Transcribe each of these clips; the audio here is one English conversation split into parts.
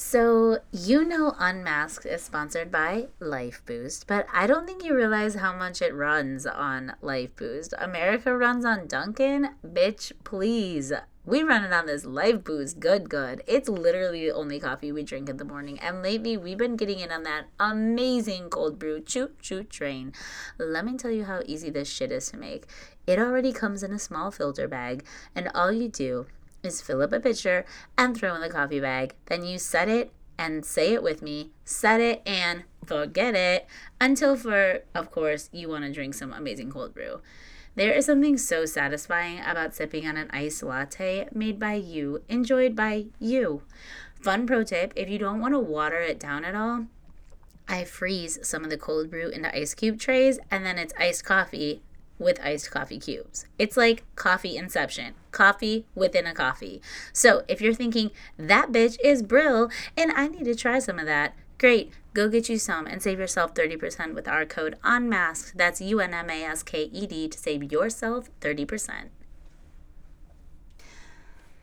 So, you know, Unmasked is sponsored by Lifeboost, but I don't think you realize how much it runs on Lifeboost. America runs on Dunkin'. Bitch, please. We run it on this Lifeboost. Good, good. It's literally the only coffee we drink in the morning. And lately, we've been getting in on that amazing cold brew choo choo train. Let me tell you how easy this shit is to make. It already comes in a small filter bag, and all you do is fill up a pitcher and throw in the coffee bag. Then you set it and say it with me set it and forget it until, for of course, you want to drink some amazing cold brew. There is something so satisfying about sipping on an iced latte made by you, enjoyed by you. Fun pro tip if you don't want to water it down at all, I freeze some of the cold brew into ice cube trays and then it's iced coffee with iced coffee cubes. It's like coffee inception, coffee within a coffee. So if you're thinking, that bitch is Brill and I need to try some of that, great. Go get you some and save yourself 30% with our code UNMASKED. That's U N M A S K E D to save yourself 30%.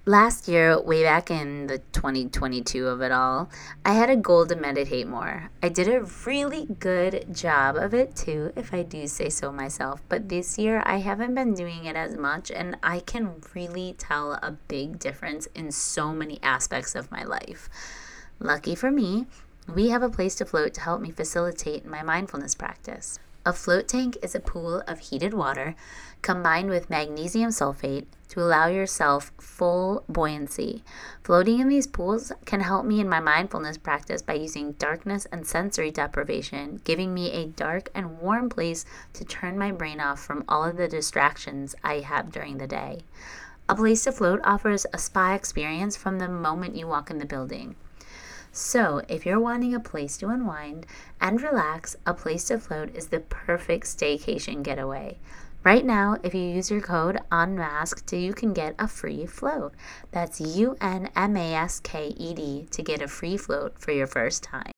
Last year, way back in the 2022 of it all, I had a goal to meditate more. I did a really good job of it too, if I do say so myself. But this year, I haven't been doing it as much, and I can really tell a big difference in so many aspects of my life. Lucky for me, we have a place to float to help me facilitate my mindfulness practice. A float tank is a pool of heated water combined with magnesium sulfate to allow yourself full buoyancy. Floating in these pools can help me in my mindfulness practice by using darkness and sensory deprivation, giving me a dark and warm place to turn my brain off from all of the distractions I have during the day. A place to float offers a spa experience from the moment you walk in the building. So, if you're wanting a place to unwind and relax, a place to float is the perfect staycation getaway. Right now, if you use your code UNMASKED, you can get a free float. That's U N M A S K E D to get a free float for your first time.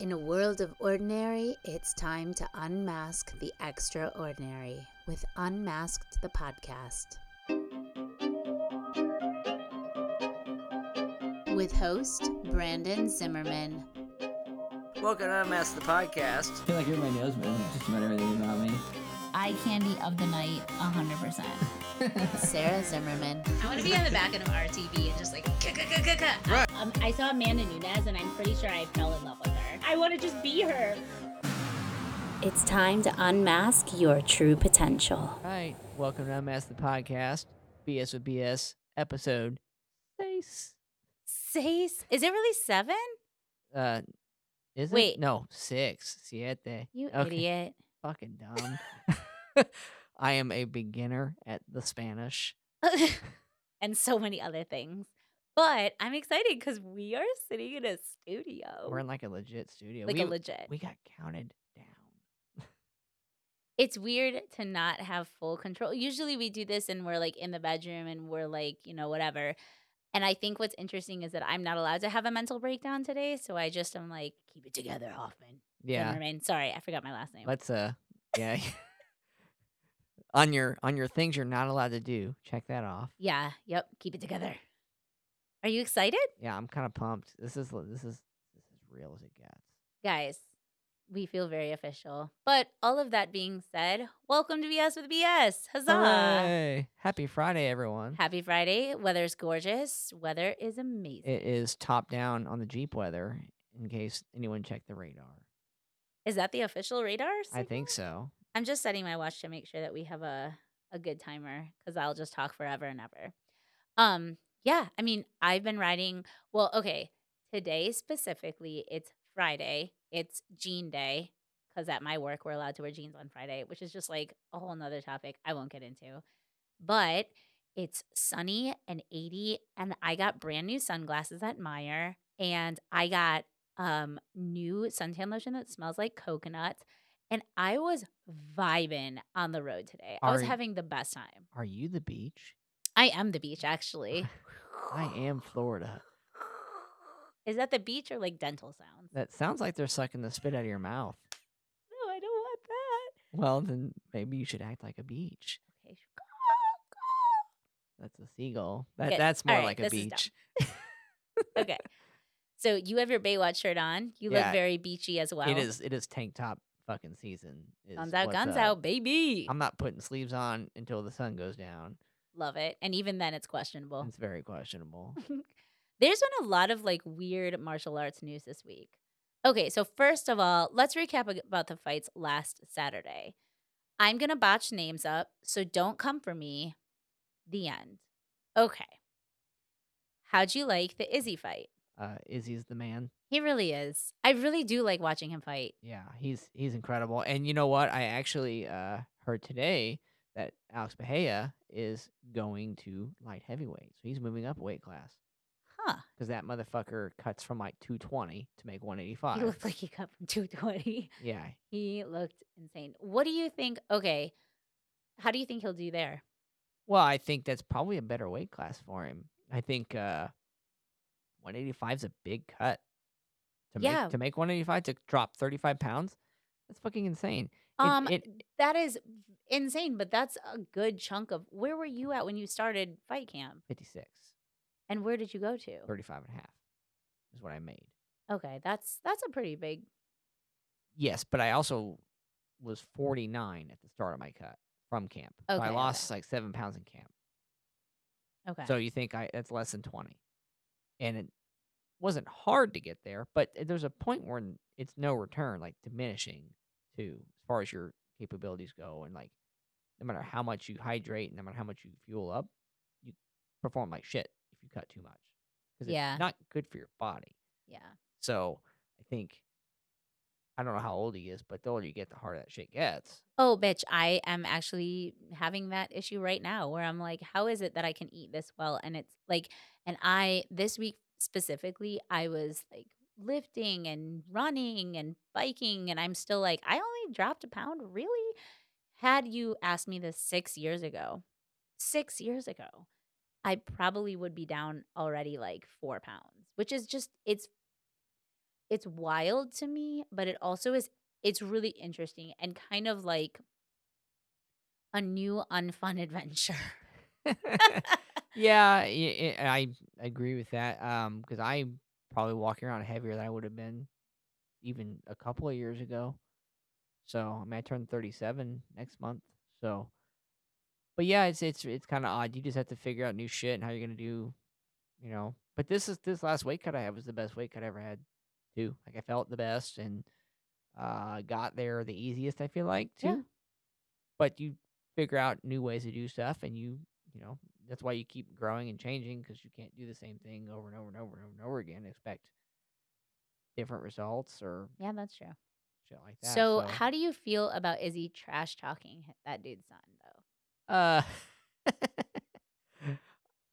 In a world of ordinary, it's time to unmask the extraordinary with Unmasked the Podcast. With host Brandon Zimmerman. Welcome to Unmask the Podcast. I feel like you're my newsman, just about everything about me. Eye candy of the night, 100%. Sarah Zimmerman. I want to be on the back end of RTV and just like. Right. Um, I saw Amanda Nunes and I'm pretty sure I fell in love with her. I want to just be her. It's time to unmask your true potential. All right. Welcome to Unmask the Podcast. BS with BS episode six. Sace, is it really seven? Uh, is it? Wait. No, six. Siete. You Okay. idiot. Fucking dumb. I am a beginner at the Spanish. and so many other things. But I'm excited because we are sitting in a studio. We're in like a legit studio. like we, a legit. we got counted down. it's weird to not have full control. Usually we do this and we're like in the bedroom and we're like, you know, whatever. And I think what's interesting is that I'm not allowed to have a mental breakdown today. So I just am like, keep it together, Hoffman. Yeah. Zimmerman. Sorry, I forgot my last name. Let's uh yeah. on your on your things you're not allowed to do. Check that off. yeah, yep, keep it together. Are you excited? Yeah, I'm kind of pumped. This is this is this is real as it gets. Guys, we feel very official. But all of that being said, welcome to BS with BS. Huzzah! Hooray! Happy Friday, everyone. Happy Friday. Weather's gorgeous. Weather is amazing. It is top down on the Jeep weather in case anyone checked the radar. Is that the official radar? I think so. I'm just setting my watch to make sure that we have a a good timer because I'll just talk forever and ever. Um, yeah, I mean, I've been riding. Well, okay, today specifically, it's Friday. It's Jean Day because at my work we're allowed to wear jeans on Friday, which is just like a whole nother topic I won't get into. But it's sunny and 80, and I got brand new sunglasses at Meijer, and I got um new suntan lotion that smells like coconuts and I was vibing on the road today. I was having the best time. Are you the beach? I am the beach, actually. I am Florida. Is that the beach or like dental sounds? That sounds like they're sucking the spit out of your mouth. No, I don't want that. Well, then maybe you should act like a beach. Okay. That's a seagull. That Okay, that's more alright, like a this is dumb. beach. okay. So you have your Baywatch shirt on. You look very beachy as well. It is it is tank top fucking season. Guns out, guns up. out, baby. I'm not putting sleeves on until the sun goes down. Love it. And even then, it's questionable. It's very questionable. There's been a lot of like weird martial arts news this week. Okay, so first of all, let's recap about the fights last Saturday. I'm going to botch names up, so don't come for me. The end. Okay. How'd you like the Izzy fight? Uh, Izzy's the man. He really is. I really do like watching him fight. Yeah, he's he's incredible. And you know what? I actually uh, heard today that Alex Bahia is going to light heavyweight, so he's moving up weight class. Because that motherfucker cuts from like 220 to make 185. He 185. looked like he cut from 220. yeah, He looked insane. What do you think? Okay. How do you think he'll do there? Well, I think that's probably a better weight class for him. I think uh 185 is a big cut. To Yeah. make to make 185 to drop 35 pounds, that's fucking insane. It- Um, it- that is insane, but that's a good chunk of. Where were you at when you started fight camp, 56, and where did you go to? 35 and a half is what I made. Okay, that's that's a pretty big. Yes, but I also was 49 at the start of my cut from camp. So I Okay, lost like 7 pounds in camp. Okay, So you think I that's less than 20. And it wasn't hard to get there, but there's a point where it's no return, like diminishing too, as far as your capabilities go. And like, no matter how much you hydrate, and no matter how much you fuel up, you perform like shit cut too much. Because Yeah. it's not good for your body. yeah, So I think, I don't know how old he is, but the older you get, the harder that shit gets. Oh, bitch, I am actually having that issue right now where I'm like, how is it that I can eat this well? And it's like, and I, this week specifically, I was like lifting and running and biking, and I'm still like, I only dropped a pound. Really? Had you asked me this six years ago, six years ago, I probably would be down already like four pounds, which is just, it's, it's wild to me, but it also is it's really interesting and kind of like a new unfun adventure. yeah, I agree with that. Um, because I'm probably walking around heavier than I would have been even a couple of years ago. So I mean, I turned thirty-seven next month. So, but yeah, it's it's it's kind of odd. You just have to figure out new shit and how you're gonna do, you know. But this is this last weight cut I had was the best weight cut I ever had, too. Like I felt the best and uh got there the easiest. I feel like too. Yeah. But you figure out new ways to do stuff, and you you know that's why you keep growing and changing because you can't do the same thing over and over and over and over and over again. and Expect different results or yeah, that's true. shit like that. So, how do you feel about Izzy trash talking that dude's son? Uh,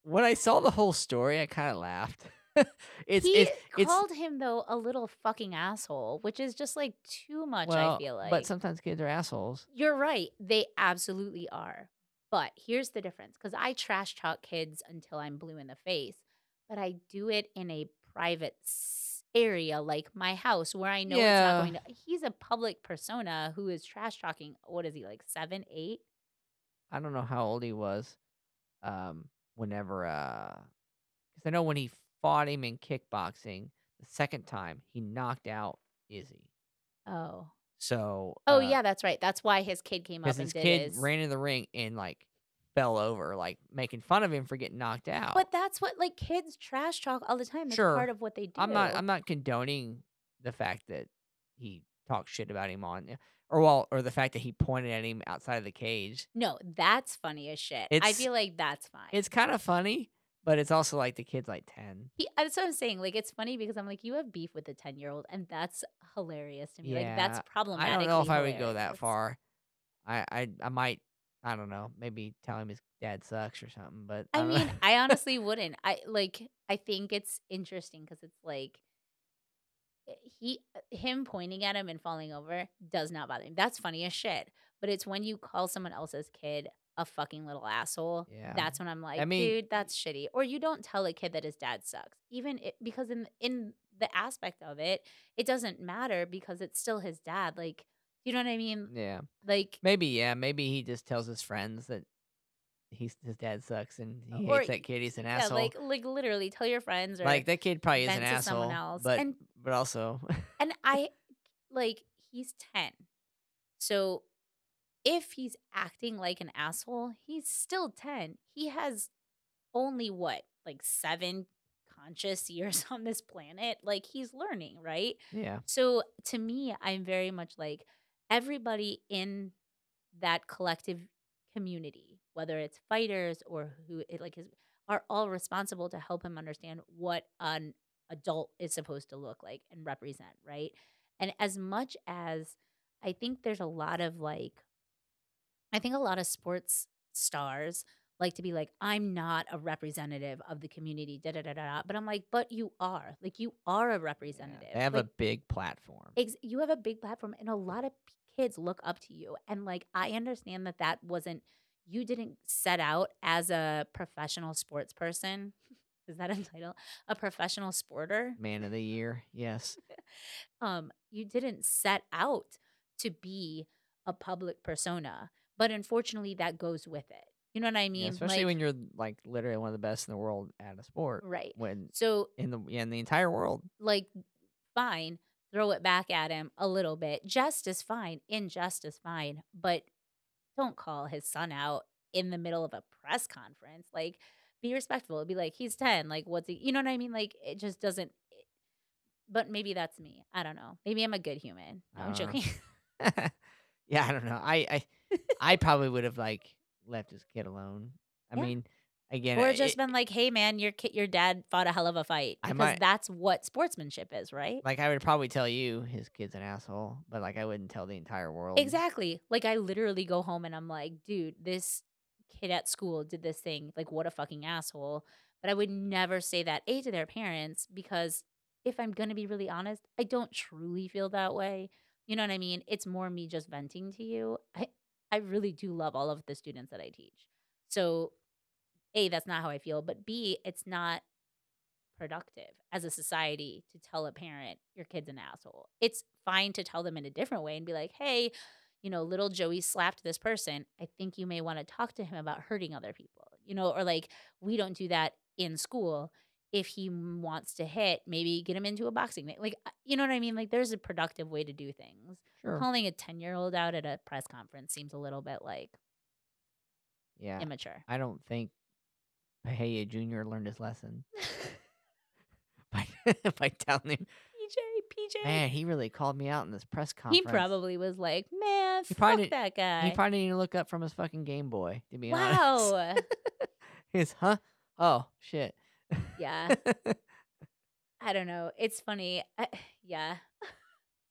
when I saw the whole story, I kind of laughed. it's he it's it's called him though a little fucking asshole, which is just like too much. well, I feel like, but sometimes kids are assholes. You're right. They absolutely are. But here's the difference because I trash talk kids until I'm blue in the face, but I do it in a private area like my house where I know it's not going to. He's a public persona who is trash talking. What is he like, seven, eight? I don't know how old he was. Um, whenever uh, because I know when he fought him in kickboxing the second time, he knocked out Izzy. Oh. So Oh, uh, yeah, that's right. That's why his kid came up because his did kid his. ran in the ring and like fell over, like making fun of him for getting knocked out. But that's what, like, kids trash talk all the time. That's Sure. part of what they do. I'm not I'm not condoning the fact that he talked shit about him on or well or the fact that he pointed at him outside of the cage. No, that's funny as shit. I It's- feel like that's fine. It's kind of funny, but it's also like the kid's like 10. He, that's what I'm saying. Like, it's funny because I'm like, you have beef with a 10 year old, and that's hilarious to me. like, that's problematic. I don't know if I would go that far. I I I might I don't know, maybe tell him his dad sucks or something, but I don't know. mean, I honestly wouldn't. I like. I think it's interesting because it's like Eh, he, eh, him pointing at him and falling over does not bother me. That's funny as shit. But it's when you call someone else's kid a fucking little asshole. Yeah. That's when I'm like, mean- dude, that's shitty. Or you don't tell a kid that his dad sucks, even it, because in in the aspect of it, it doesn't matter because it's still his dad. Like, you know what I mean? yeah. Like, Maybe yeah, maybe he just tells his friends that he's his dad sucks and he Or hates that kid. He's an yeah, asshole. like like literally tell your friends or Like that kid probably is an to someone asshole, else. but And- but also And I like he's 10. So if he's acting like an asshole, he's still 10. He has only what? Like 7 conscious years on this planet. Like he's learning, right? yeah, So to me, I'm very much like everybody in that collective community, whether it's fighters or who it like is, are all responsible to help him understand what an adult is supposed to look like and represent, right? And as much as I think there's a lot of like, I think a lot of sports stars like to be like, I'm not a representative of the community, da da da da. da. But I'm like, but you are. Like, you are a yeah. representative. They have like, a big platform. Ex- you have a big platform and a lot of kids look up to you and like i understand that that wasn't you didn't set out as a professional sports person is that a title a professional sporter Man of the year, yes. um you didn't set out to be a public persona but unfortunately that goes with it you know what i Yeah, mean especially Like- when you're like literally one of the best in the world at a sport. right When so in the yeah, in the entire world. like fine throw it back at him a little bit just as fine injustice fine but don't call his son out in the middle of a press conference like be respectful It'd be like he's 10 like what's he you know what i mean like it just doesn't but maybe that's me i don't know maybe i'm a good human i'm joking yeah, I don't know. I I, I probably would have like left his kid alone. I Yeah. mean, again, or just it- been like hey man your kid your dad fought a hell of a fight because might- that's what sportsmanship is right like I would probably tell you his kid's an asshole, but like I wouldn't tell the entire world. Exactly. Like I literally go home and I'm like, dude, this kid at school did this thing. Like what a fucking asshole. But I would never say that A to their parents because if I'm going to be really honest, I don't truly feel that way. You know what I mean? It's more me just venting to you. I I really do love all of the students that I teach. So A, that's not how I feel, but B, it's not productive as a society to tell a parent your kid's an asshole. It's fine to tell them in a different way and be like, hey, you know, little Joey slapped this person. I think you may want to talk to him about hurting other people, you know, or like, we don't do that in school. If he wants to hit, maybe get him into a boxing thing. Like, uh, you know what I mean? Like, there's a productive way to do things. Sure. Calling a 10 year old out at a press conference seems a little bit like Yeah. immature. I don't think Pahaya Jr. learned his lesson by by telling him, PJ, PJ. man, he really called me out in this press conference. he probably was like, man, He fuck probably didn't- that guy. He probably didn't look up from his fucking Game Boy. To be honest. wow. He's huh? Oh shit. yeah. I don't know. It's funny. I, yeah.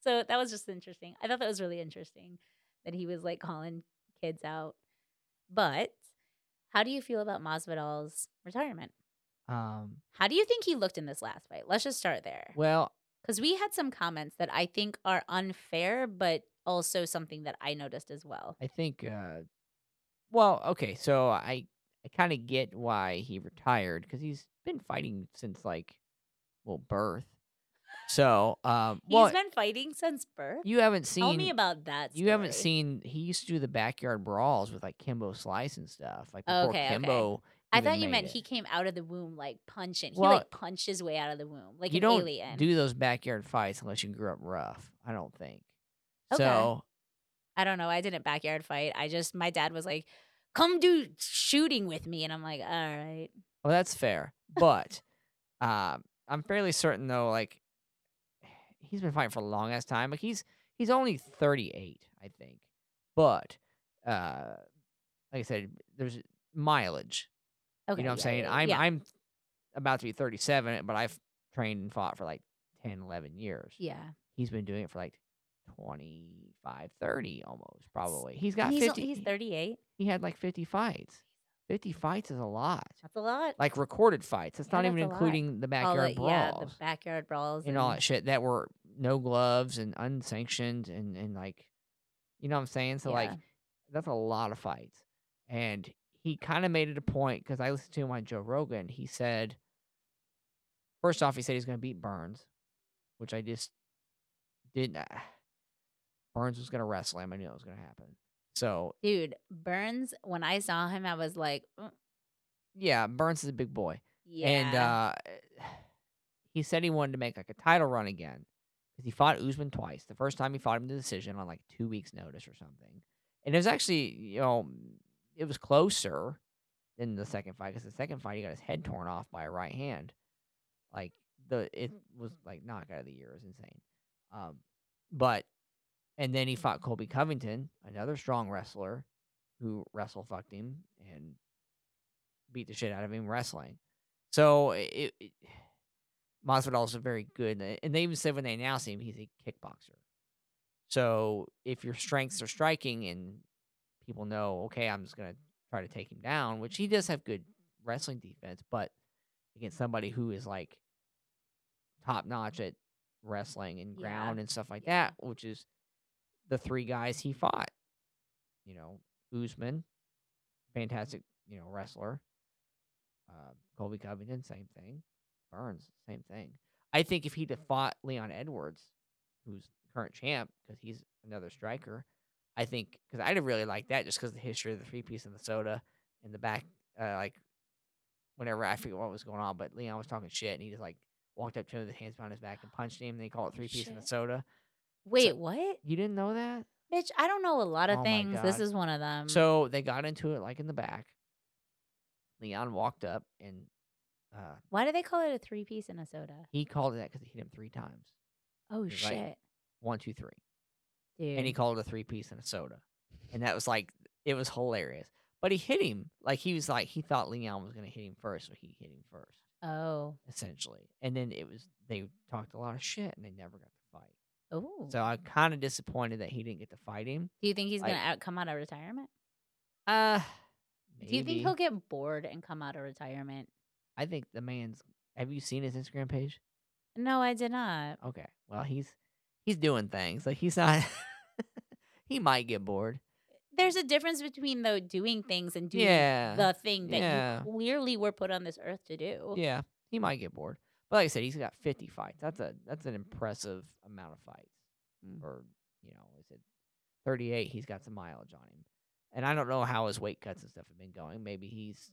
So that was just interesting. I thought that was really interesting that he was like calling kids out. But how do you feel about Masvidal's retirement? um. How do you think he looked in this last fight? Let's just start there. Well, Because we had some comments that I think are unfair, but also something that I noticed as well. I think. uh Well, okay. So I I kind of get why he retired because he's been fighting since like, well, birth. So, um, He's well, been fighting since birth. you haven't seen. Tell me about that. You haven't seen he used to do the backyard brawls with like Kimbo Slice and stuff. Like before okay, okay. I thought you meant it. he came out of the womb like punching. He like punched his way out of the womb like you an don't alien. do those backyard fights unless you grew up rough. I don't think. Okay. So I don't know. I didn't backyard fight. I just my dad was like, "Come do shooting with me," and I'm like, "All right." well, that's fair. But um, I'm fairly certain though, like he's been fighting for a long ass time. Like he's he's only 38, I think. But uh, like I said, there's mileage. Okay. you know what I'm saying? yeah, I'm yeah. I'm about to be 37, but I've trained and fought for like 10, 11 years. yeah. He's been doing it for like 25, 30 almost, probably. He's got he's, 50. he's 38. He had like 50 fights. 50 fights is a lot. That's a lot. Like recorded fights. That's Yeah, not that's even a lot. including the backyard the, brawls yeah, the backyard brawls and all that shit that were no gloves and unsanctioned and, and like, you know what I'm saying? So, like, that's a lot of fights. And he kind of made it a point because I listened to him on Joe Rogan. He said, first off, he said he's going to beat Burns, which I just didn't. Uh, Burns was going to wrestle him. I knew it was going to happen. So Dude, Burns, when I saw him, I was like, "Mm, yeah, Burns is a big boy. yeah. And uh, he said he wanted to make like a title run again because he fought Usman twice. The first time he fought him to decision on like two weeks' notice or something. And it was actually, you know, it was closer than the second fight because the second fight he got his head torn off by a right hand. Like the it was like knockout of the year. Was insane. Um, but and then he fought Colby Covington, another strong wrestler, who wrestle fucked him and beat the shit out of him wrestling. So it, it Masvidal is very good, and they even said when they announced him, he's a kickboxer. So if your strengths are striking and people know, okay, I'm just gonna try to take him down, which he does have good wrestling defense, but against somebody who is like top notch at wrestling and Yeah. ground and stuff like Yeah. that, which is the three guys he fought. You know, Usman, fantastic, you know, wrestler. Uh, Colby Covington, same thing. Burns, same thing. I think if he'd have fought Leon Edwards, who's current champ, because he's another striker, I think because I'd have really liked that just because the history of the three piece and the soda in the back, uh, like whenever I forget what was going on, but Leon was talking shit and he just like walked up to him with his hands behind his back and punched him. And they call it three piece and the soda. Wait, what? You didn't know that? Bitch, I don't know a lot of Oh things. This is one of them. So they got into it like in the back. Leon walked up and uh, why do they call it a three piece and a soda? he called it that because he hit him three times. Oh He's like, shit, One, two, three. Dude. and he called it a three piece and a soda. And that was like it was hilarious. But he hit him like he was like he thought Leon was gonna hit him first, so he hit him first, oh, essentially. And then it was they talked a lot of shit and they never got to fight. oh. So I'm kind of disappointed that he didn't get to fight him. do you think he's like- gonna out, come out of retirement? Uh Do you think he'll get bored and come out of retirement? I think the man's. Have you seen his Instagram page? No, I did not. Okay, well he's he's doing things like he's not. he might get bored. There's a difference between though doing things and doing Yeah, the thing that Yeah. you clearly were put on this earth to do. Yeah, he might get bored. But like I said, he's got 50 fights. That's a that's an impressive amount of fights. Mm. Or you know, I said 38. He's got some mileage on him, and I don't know how his weight cuts and stuff have been going. Maybe he's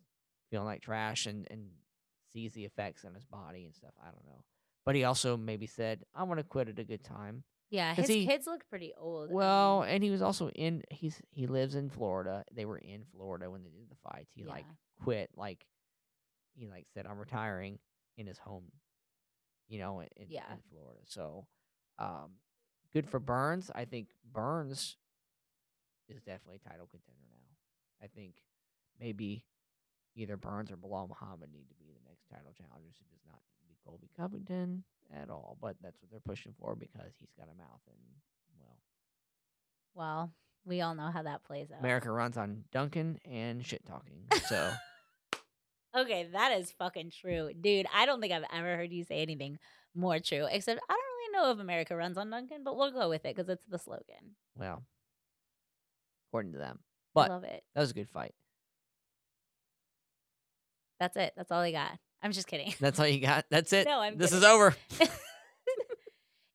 feeling like trash and and sees the effects on his body and stuff. I don't know. But he also maybe said, "I want to quit at a good time." Yeah, 'Cause his he- kids look pretty old. I Well, mean, and he was also in. He's he lives in Florida. They were in Florida when they did the fights. He like Yeah. quit. Like he like said, I'm retiring in his home. You know, in, in Yeah. in Florida. So, um, good for Burns. I think Burns is definitely a title contender now. I think maybe either Burns or Belal Muhammad need to be the next title challengers. It does not need to be Colby Covington at all, but that's what they're pushing for because he's got a mouth and well. well, we all know how that plays out. America runs on Dunkin' and shit talking. So Okay, that is fucking true. Dude, I don't think I've ever heard you say anything more true, except I don't really know if America runs on Dunkin', but we'll go with it because it's the slogan. well, according to them. I But love it. that was a good fight. That's it. That's all I got. I'm just kidding. That's all you got. That's it. No, I'm this is over.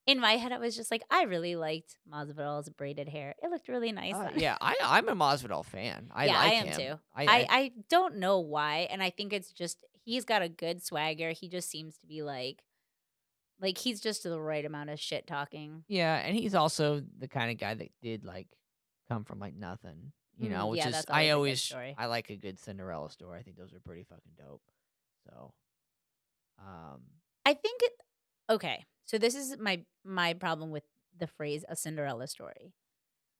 In my head, I was just like, I really liked Masvidal's braided hair. It looked really nice. Uh, yeah, I I'm a Masvidal fan. I Yeah, I like am him. too. I, I, I don't know why, and I think it's just he's got a good swagger. He just seems to be like, like he's just the right amount of shit talking. yeah, and he's also the kind of guy that did like come from like nothing. You know, which yeah, is that's always a I always. I like a good Cinderella story. I think those are pretty fucking dope. So, um, I think it. Okay, so this is my my problem with the phrase "a Cinderella story."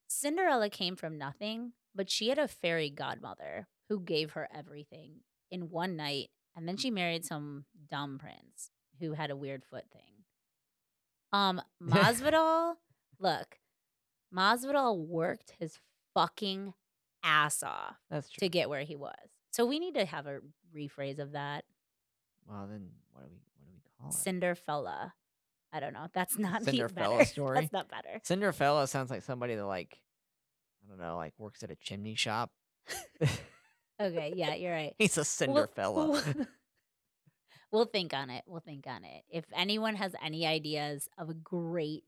Cinderella came from nothing, but she had a fairy godmother who gave her everything in one night, and then she married some dumb prince who had a weird foot thing. Um, Masvidal, look, Masvidal worked his fucking ass off that's true. to get where he was. So we need to have a rephrase of that. Well, then what do we what do we call it? Cinderfella. I don't know. That's not Cinderfella story? That's not better. Cinderfella sounds like somebody that like I don't know, like works at a chimney shop. Okay, yeah, you're right. He's a We'll- Cinderfella. We'll, we'll think on it. We'll think on it. If anyone has any ideas of a great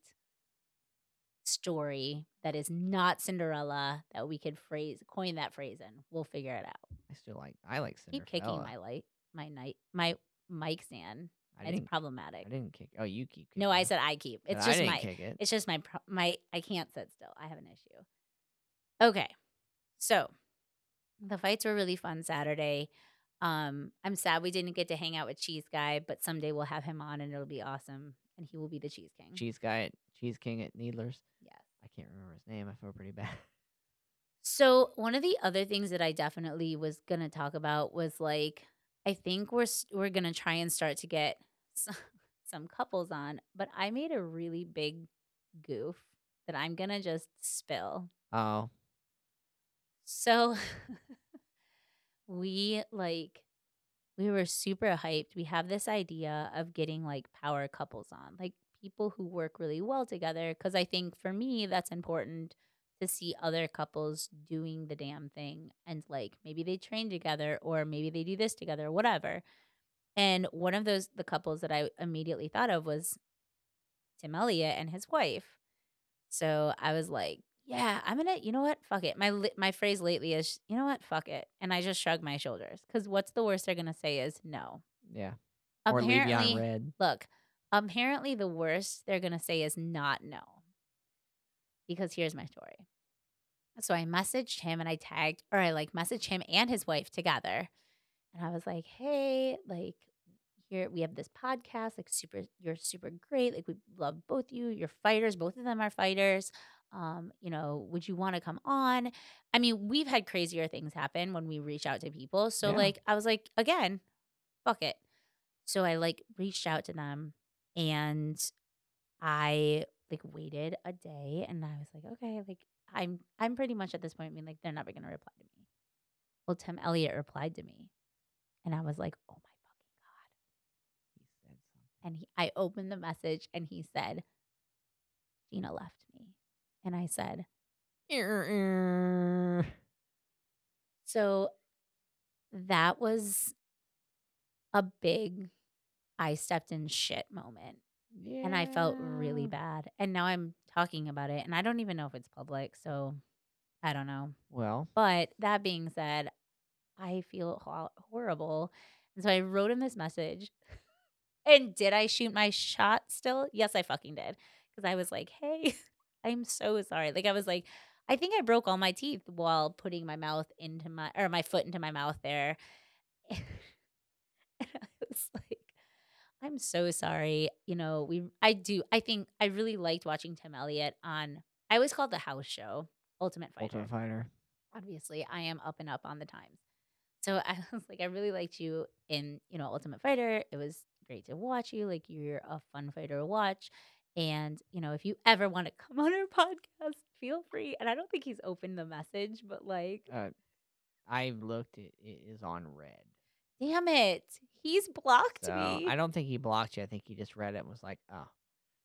story that is not Cinderella that we could phrase coin that phrase in. We'll figure it out. I still like. I like Keep kicking my light, my night, my mic stand. I It's didn't. problematic. I didn't kick. Oh, you keep. No, I said I keep. But It's I just didn't my. kick it. It's just my pro- my. I can't sit still. I have an issue. Okay, so the fights were really fun Saturday. Um, I'm sad we didn't get to hang out with Cheese Guy, but someday we'll have him on and it'll be awesome, and he will be the Cheese King. Cheese guy, at, cheese king at Needlers. Yes. I can't remember his name. I feel pretty bad. So one of the other things that I definitely was gonna talk about was like I think we're we're gonna try and start to get some, some couples on, but I made a really big goof that I'm gonna just spill. Oh, So we like we were super hyped. We have this idea of getting like power couples on, like people who work really well together. Cause I think for me, that's important to see other couples doing the damn thing and like maybe they train together or maybe they do this together, or whatever. And one of those, the couples that I immediately thought of was Tim Elliott and his wife. So I was like, yeah, I'm gonna. You know what? Fuck it. My my phrase lately is, you know what? Fuck it. And I just shrug my shoulders because what's the worst they're gonna say is no. yeah. Or leave you on red. look, apparently the worst they're gonna say is not no. Because here's my story. So I messaged him and I tagged, or I like messaged him and his wife together, and I was like, hey, like. Here we have this podcast, like super, you're super great. Like we love both you. You're fighters. Both of them are fighters um, you know, would you want to come on? I mean, we've had crazier things happen when we reach out to people. So Yeah. like I was like, again, fuck it. So I like reached out to them and I like waited a day and I was like, okay, like I'm I'm pretty much at this point being like, they're never gonna reply to me. Well, Tim Elliott replied to me. And I was like, oh my fucking God. He said something. And he, I opened the message and he said, Gina left me. And I said, So that was a big I stepped in shit moment. And I felt really bad. And now I'm talking about it and I don't even know if it's public. So I don't know. Well, But that being said, I feel ho- horrible. And so I wrote him this message. And did I shoot my shot still? Yes, I fucking did. Because I was like, hey, I'm so sorry. Like, I was like, I think I broke all my teeth while putting my mouth into my, or my foot into my mouth there. and I was like, I'm so sorry. You know, we, I do, I think I really liked watching Tim Elliott on, I always called the house show Ultimate Fighter Ultimate Fighter. obviously I am up and up on the times. So I was like, I really liked you in, you know, Ultimate Fighter. It was great to watch you. Like you're a fun fighter to watch. And, you know, if you ever want to come on our podcast, feel free. And I don't think he's opened the message, but like, Uh, I looked. It, it is on red. Damn it. He's blocked So me. I don't think he blocked you. I think he just read it and was like, oh.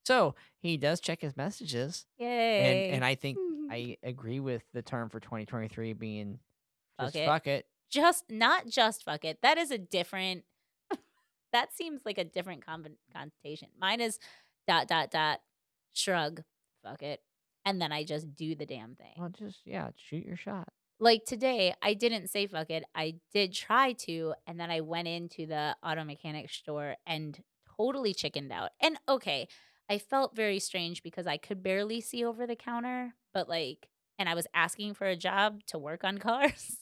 So he does check his messages, Yay. and and I think I agree with the term for 2023 being Fuck it. fuck it. just not just fuck it. That is a different. that seems like a different con- connotation. Mine is dot dot dot shrug, fuck it, and then I just do the damn thing. Well, just yeah, shoot your shot. Like today, I didn't say fuck it. I did try to, and then I went into the auto mechanic store and totally chickened out. And okay, I felt very strange because I could barely see over the counter, but like, and I was asking for a job to work on cars.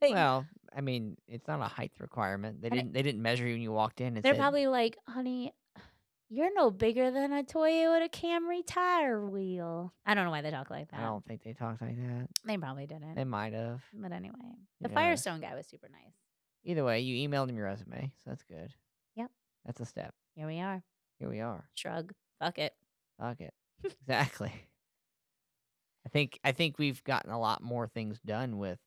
like, well, I mean, it's not a height requirement. They didn't. they didn't measure you when you walked in. They're said, probably like, honey, you're no bigger than a Toyota Camry tire wheel. I don't know why they talk like that. I don't think they talked like that. They probably didn't. They might have. but anyway, the Yeah. Firestone guy was super nice. Either way, you emailed him your resume, so that's good. Yep. That's a step. Here we are. Here we are. Shrug. Fuck it. Fuck it. exactly. I think I think we've gotten a lot more things done with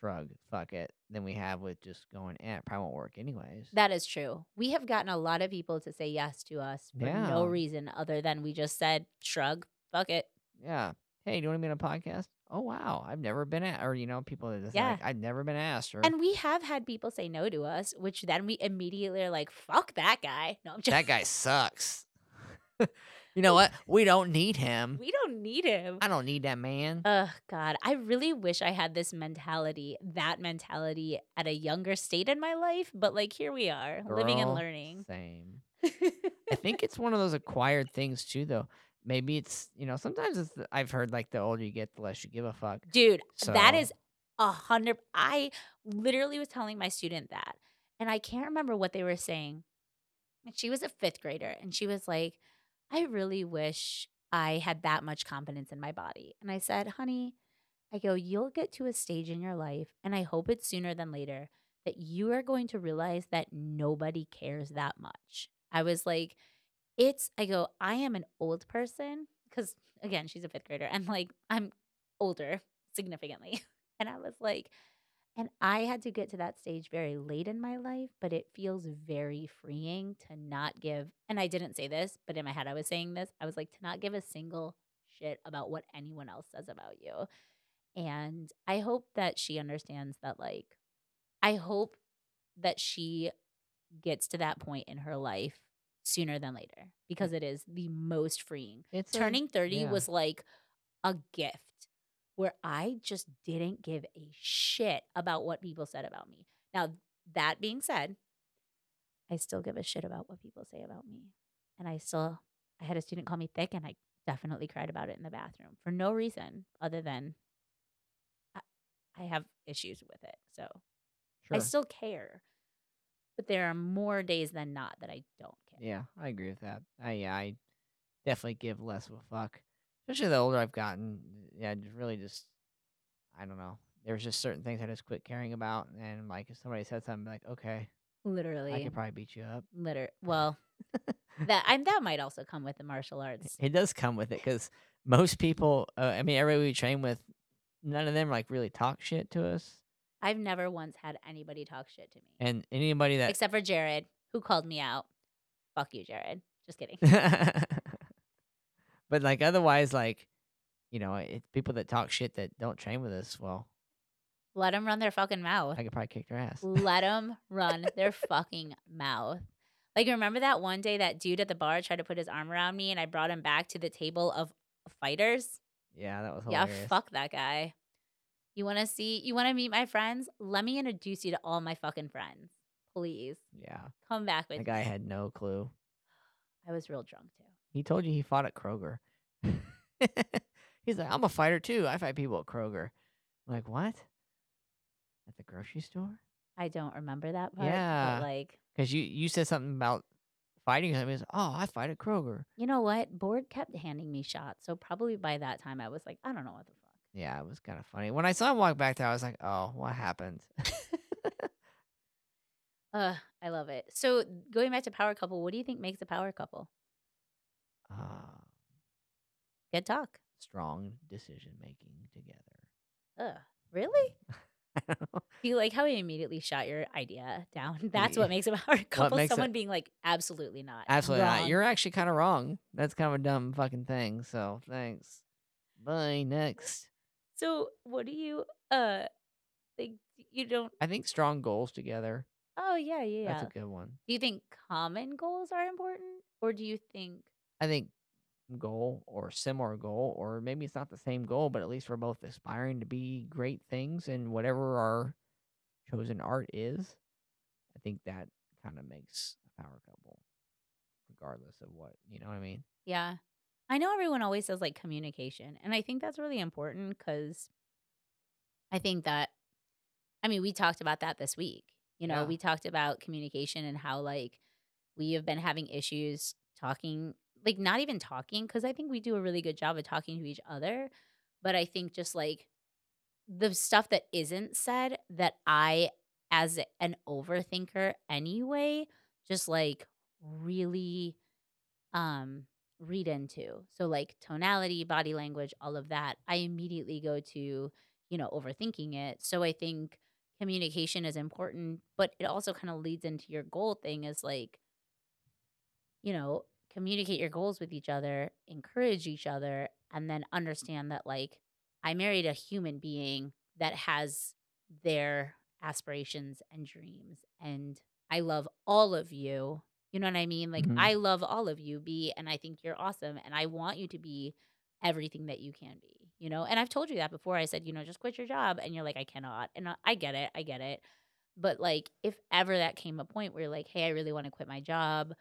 shrug, fuck it, than we have with just going, eh, it probably won't work anyways. That is true. We have gotten a lot of people to say yes to us for Yeah. no reason other than we just said shrug. Fuck it. yeah. Hey, do you want to be on a podcast? Oh wow, I've never been at, or you know, people that just Yeah. like, I've never been asked, or And we have had people say no to us, which then we immediately are like, fuck that guy. No, I'm just that guy sucks. You know what? We don't need him. We don't need him. I don't need that man. Oh God, I really wish I had this mentality, that mentality at a younger state in my life. But like, here we are, living and learning. Same. I think it's one of those acquired things too, though. Maybe it's you know sometimes it's the- I've heard like the older you get, the less you give a fuck. Dude, that So- is a hundred. I literally was telling my student that, and I can't remember what they were saying. And She was a fifth grader, and she was like, I really wish I had that much confidence in my body. And I said, honey, I go, you'll get to a stage in your life, and I hope it's sooner than later, that you are going to realize that nobody cares that much. I was like, it's, I go, I am an old person, because again, she's a fifth grader, and like, I'm older significantly. And I was like, and I had to get to that stage very late in my life, but it feels very freeing to not give. And I didn't say this, but in my head, I was saying this. I was like, to not give a single shit about what anyone else says about you. And I hope that she understands that, like, I hope that she gets to that point in her life sooner than later because it is the most freeing. It's Turning 30 yeah. was like a gift where I just didn't give a shit about what people said about me. Now, that being said, I still give a shit about what people say about me. And I still, I had a student call me thick and I definitely cried about it in the bathroom for no reason other than I, I have issues with it. So I still care. But there are more days than not that I don't care. Yeah, I agree with that. I yeah, I definitely give less of a fuck. Especially the older I've gotten. Yeah, just really just I don't know. There's just certain things I just quit caring about, and like if somebody said something, like okay, literally, I could probably beat you up. Liter- well, that I'm that might also come with the martial arts. It does come with it because most people, uh, I mean, everybody we train with, none of them like really talk shit to us, I've never once had anybody talk shit to me. and anybody that Except for Jared, who called me out. Fuck you, Jared. Just kidding. but like otherwise, like you know, it's people that talk shit that don't train with us. Well, Let them run their fucking mouth. I could probably kick their ass. Let them run their fucking mouth. Like, remember that one day that dude at the bar tried to put his arm around me and I brought him back to the table of fighters? Yeah, that was Yeah, fuck that guy. You want to see, you want to meet my friends? Let me introduce you to all my fucking friends. Please Yeah, come back with the guy me. had no clue. I was real drunk too. He told you he fought at Kroger. He's like, I'm a fighter too. I fight people at Kroger. I'm like, what? At the grocery store? I don't remember that part. Yeah. But like, Because you you said something about fighting him. He's oh, I fight at Kroger. you know what? Board kept handing me shots. So probably by that time I was like, I don't know what the fuck. Yeah, it was kind of funny. When I saw him walk back there, I was like, oh, what happened? Uh, I love it. So going back to power couple, what do you think makes a power couple? Uh, Good talk. strong decision making together. Ugh, really? Know. Do you like how he immediately shot your idea down? That's what makes a power couple. makes a- Someone being like, absolutely not. Absolutely not. Wrong. You're actually kind of wrong. That's kind of a dumb fucking thing. So thanks. Bye. Next. So what do you uh like? You don't? I think strong goals together. Oh yeah, yeah. yeah. That's a good one. do you think common goals are important, or do you think? I think goal or similar goal, or maybe it's not the same goal, but at least we're both aspiring to be great things in whatever our chosen art is. I think that kind of makes a power couple, regardless of what you know what I mean. Yeah. I know everyone always says like communication, and I think that's really important because I think that, I mean, we talked about that this week. You know, Yeah. we talked about communication and how like we have been having issues talking, like not even talking, because I think we do a really good job of talking to each other. But I think just like the stuff that isn't said that I, as an overthinker anyway, just like really um read into. So like tonality, body language, all of that. I immediately go to, you know, overthinking it. So I think communication is important, but it also kind of leads into your goal thing is like you know, communicate your goals with each other, encourage each other, and then understand that like I married a human being that has their aspirations and dreams and I love all of you You know what I mean? Like Mhm. I love all of you, B, and I think you're awesome and I want you to be everything that you can be, you know? And I've told you that before. I said, you know, just quit your job and you're like I cannot. And I- I get it. I get it. But like if ever that came a point where you're like, "Hey, I really want to quit my job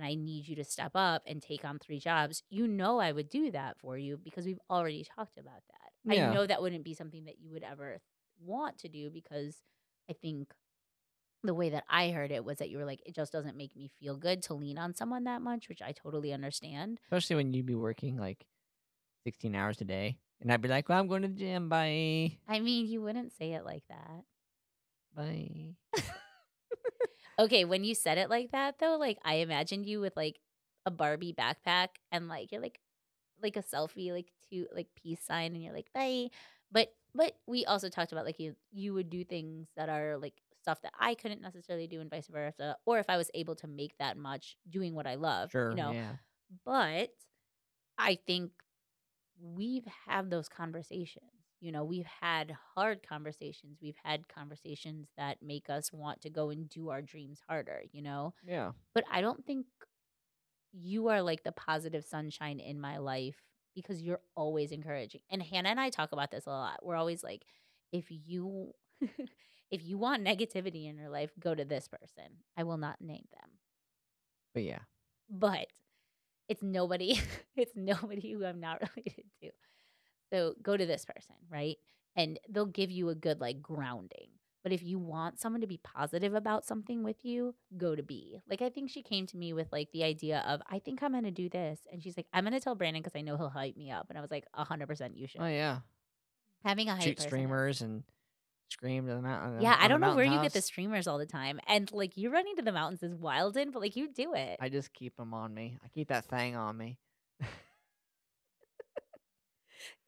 and I need you to step up and take on three jobs." You know I would do that for you because we've already talked about that. Yeah. I know that wouldn't be something that you would ever want to do because I think the way that I heard it was that you were like, it just doesn't make me feel good to lean on someone that much, which I totally understand. Especially when you'd be working like 16 hours a day. And I'd be like, well, I'm going to the gym. Bye. I mean, you wouldn't say it like that. Bye. Okay, when you said it like that though, like I imagined you with like a Barbie backpack and like you're like like a selfie, like two like peace sign and you're like bye. But but we also talked about like you you would do things that are like stuff that I couldn't necessarily do and vice versa. Or if I was able to make that much doing what I love. Sure. You know. Yeah. But I think we've had those conversations. You know, we've had hard conversations. We've had conversations that make us want to go and do our dreams harder, you know? Yeah. But I don't think you are like the positive sunshine in my life because you're always encouraging. And Hannah and I talk about this a lot. We're always like, if you if you want negativity in your life, go to this person. I will not name them But yeah. but it's nobody it's nobody who I'm not related to. So go to this person, right? And they'll give you a good like grounding. But if you want someone to be positive about something with you, go to B. Like I think she came to me with like the idea of I think I'm gonna do this, and she's like I'm gonna tell Brandon because I know he'll hype me up, and I was like hundred percent you oh, should. Oh, yeah. Having a hype Shoot person streamers and scream to the mountain. Yeah, I don't know where you get the streamers all the time, and like you running to the mountains is wild, in, but like you do it. I just keep them on me. I keep that thing on me.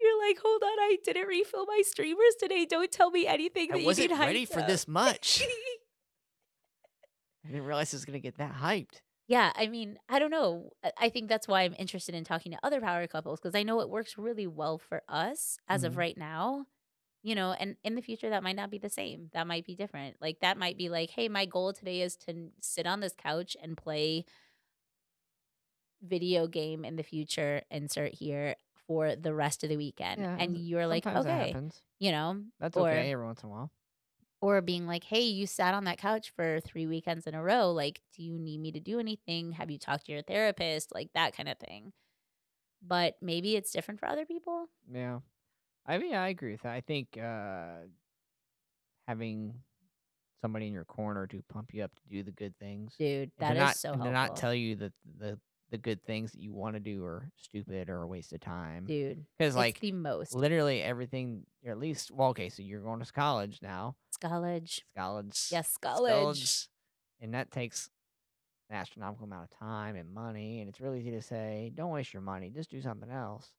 You're like, hold on, I didn't refill my streamers today. Don't tell me anything that I you wasn't need ready for up." this much. I didn't realize it was going to get that hyped. yeah, I mean, I don't know. I- I think that's why I'm interested in talking to other power couples because I know it works really well for us as of Mhm. right now. You know, and in the future that might not be the same. That might be different. Like that might be like, hey, my goal today is to sit on this couch and play video game in the future. Insert here for the rest of the weekend. Yeah, and you're like, okay, you know, That's or- okay every once in a while. or being like, hey, you sat on that couch for three weekends in a row. Like, do you need me to do anything? Have you talked to your therapist? Like that kind of thing. But maybe it's different for other people. Yeah. I mean, I agree with that. I think uh, having somebody in your corner to pump you up to do the good things. Dude, that is not, so and helpful. to not tell you that the the good things that you want to do are stupid or a waste of time. Dude, Because like the most. literally everything, or at least, well, okay, so you're going to college now. College. College. Yes, college. And that takes an astronomical amount of time and money. And it's really easy to say, don't waste your money, just do something else.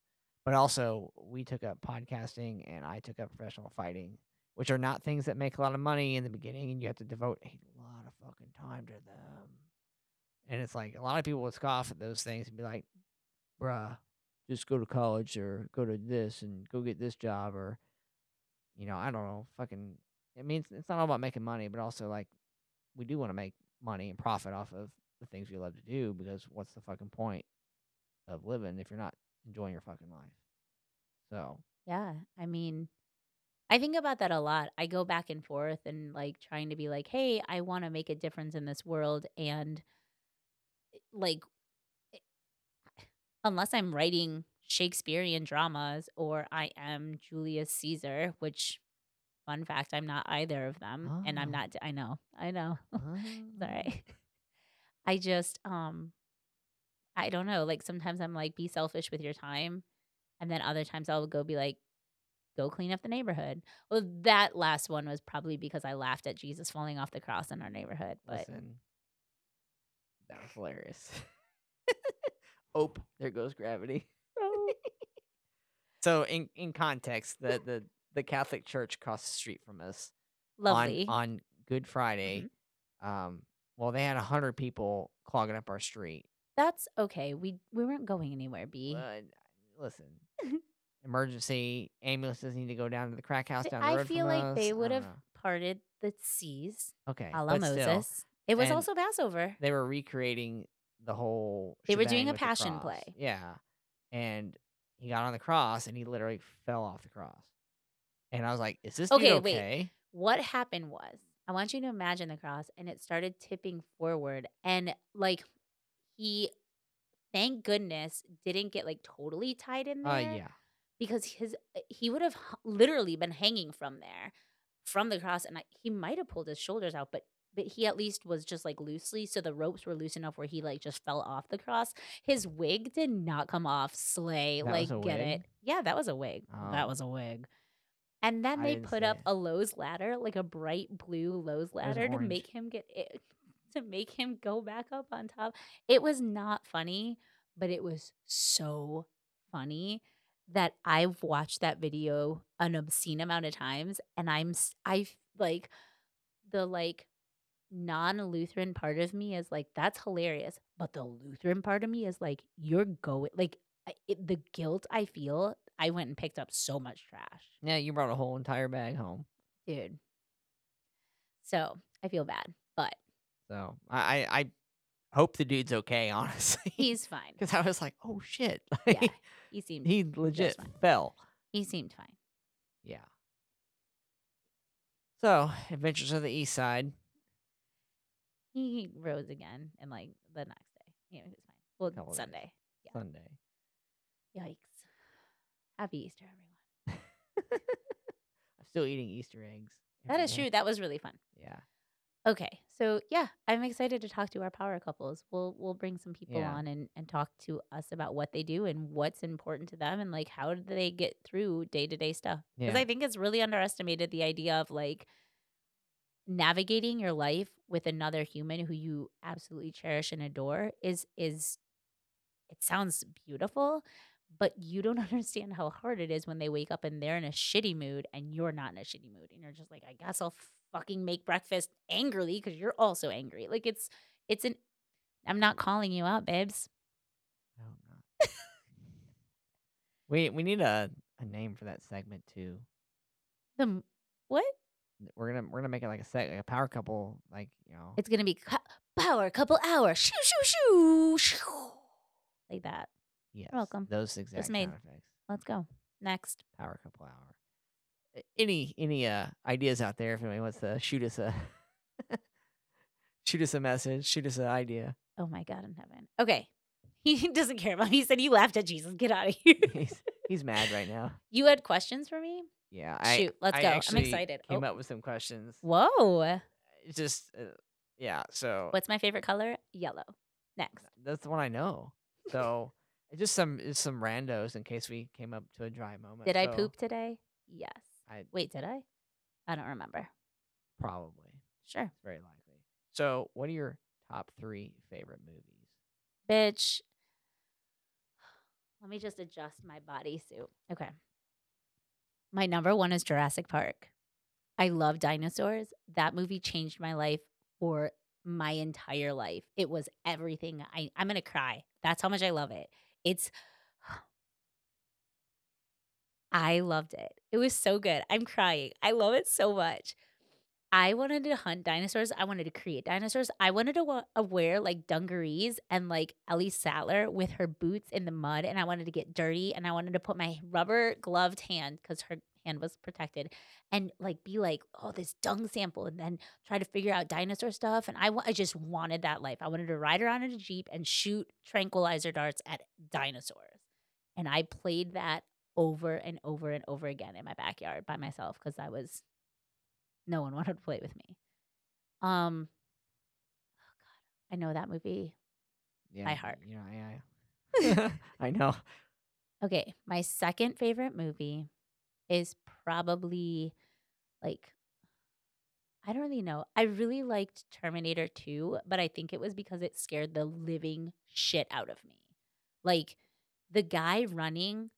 But also, we took up podcasting and I took up professional fighting, which are not things that make a lot of money in the beginning. And you have to devote a lot of fucking time to them. And it's like a lot of people would scoff at those things and be like, bruh, just go to college or go to this and go get this job or, you know, I don't know, fucking. I mean, it's, it's not all about making money, but also like we do want to make money and profit off of the things we love to do because what's the fucking point of living if you're not enjoying your fucking life? So, Yeah. I mean, I think about that a lot. I go back and forth and like trying to be like, hey, I want to make a difference in this world. And like, eh, unless I'm writing Shakespearean dramas or I am Julius Caesar, which, fun fact, I'm not either of them. And I'm Oh. not, I know, I know. It's all uh. I just um I don't know, like sometimes I'm like be selfish with your time and then other times I'll go be like go clean up the neighborhood. Well, that last one was probably because I laughed at Jesus falling off the cross in our neighborhood, but listen, that was hilarious. Ope, there goes gravity. so, in in context, the the the Catholic Church across the street from us lovely. on on Good Friday. Um, well, they had a hundred people clogging up our street. That's okay. We we weren't going anywhere, B. But listen, emergency ambulances need to go down to the crack house down the I road I feel like us. they would have parted the seas Okay, a la but still, Moses. It was And also Passover. they were recreating the whole. They were shebang doing a with the passion cross. play. Yeah, and he got on the cross and he literally fell off the cross. And I was like, "Is this dude Okay, wait. okay?" What happened was, I want you to imagine the cross, and it started tipping forward, and like he, thank goodness, didn't get like totally tied in there. Uh, yeah. because his uh, he would have h- literally been hanging from there from the cross and I, he might have pulled his shoulders out but but he at least was just like loosely so the ropes were loose enough where he like just fell off the cross his wig did not come off slay That like get wig? it yeah that was a wig that Oh. was a wig and then I they put up it. a Lowe's ladder like a bright blue Lowe's ladder to make him get it to make him go back up on top it was not funny but it was so funny that I've watched that video an obscene amount of times and I'm I like the like non-Lutheran part of me is like that's hilarious but the Lutheran part of me is like you're going like it, the guilt I feel I went and picked up so much trash Yeah, you brought a whole entire bag home. dude so I feel bad but So I, I, I hope the dude's okay, honestly. he's fine because I was like, "Oh shit!" yeah Like, he seemed he legit fell. he seemed fine Yeah. So, Adventures of the East Side. He rose again and like the next day you know he was fine well Couple days. Sunday Yeah. Sunday. Yikes. Happy Easter, everyone. I'm still eating Easter eggs. That is true. That was really fun. Yeah. Okay. So yeah, I'm excited to talk to our power couples. We'll we'll bring some people Yeah. on and, and talk to us about what they do and what's important to them and like how do they get through day to day stuff. Because Yeah. I think it's really underestimated the idea of like navigating your life with another human who you absolutely cherish and adore is is it sounds beautiful, but you don't understand how hard it is when they wake up and they're in a shitty mood and you're not in a shitty mood and you're just like, I guess I'll fucking make breakfast angrily because you're also angry. Like it's it's an I'm not calling you out, babes. Hope not. we we need a, a name for that segment too. The m- what? We're gonna we're gonna make it like a seg like a power couple, like you know. It's gonna be cou- power couple hour. Shoo shoo shoo shoo. Like that. yes, welcome. Those exact made. sound effects. Let's go. Next. Power couple hour. A- Any any uh ideas out there? If anybody wants to shoot us a shoot us a message, shoot us an idea. Oh my God in heaven. Okay. He doesn't care about me. He said you laughed at Jesus. Get out of here. he's he's mad right now. you had questions for me? Yeah, I, Shoot, let's I go. I'm actually excited. Came Oh. up with some questions. Whoa. It's just uh, yeah. So What's my favorite color? Yellow. Next. that's the one I know. So it's just some it's some randos in case we came up to a dry moment. Did I So poop today? Yes. I Wait, did I? I don't remember. probably. Sure. It's very likely. So what are your top three favorite movies? Bitch. Let me just adjust my bodysuit. Okay. My number one is Jurassic Park. I love dinosaurs. That movie changed my life for my entire life. It was everything. I, I'm going to cry. That's how much I love it. It's. I loved it. It was so good. I'm crying. I love it so much. I wanted to hunt dinosaurs. I wanted to create dinosaurs. I wanted to wa- uh, wear like dungarees and like Ellie Sattler with her boots in the mud. And I wanted to get dirty and I wanted to put my rubber gloved hand because her hand was protected and like be like, oh, this dung sample and then try to figure out dinosaur stuff. And I, just wanted that life. I wanted to ride around in a Jeep and shoot tranquilizer darts at dinosaurs. And I played that over and over and over again in my backyard by myself because I was no one wanted to play with me. Um, oh God, I know that movie. Yeah, heart. You know, yeah, I know. Okay, my second favorite movie is probably like I don't really know. I really liked Terminator 2, but I think it was because it scared the living shit out of me. Like the guy running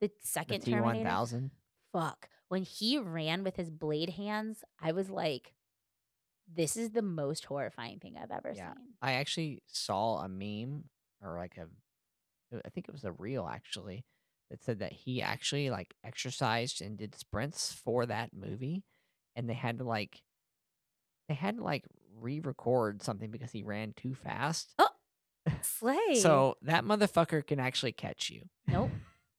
the The second T one Terminator. thousand. fuck. When he ran with his blade hands, I was like, this is the most horrifying thing I've ever Yeah. seen. I actually saw a meme or like a, uh, I think it was a reel actually that said that he actually like exercised and did sprints for that movie, and they had to like, they had to like re-record something because he ran too fast. Oh, Slay. So that motherfucker can actually catch you. nope.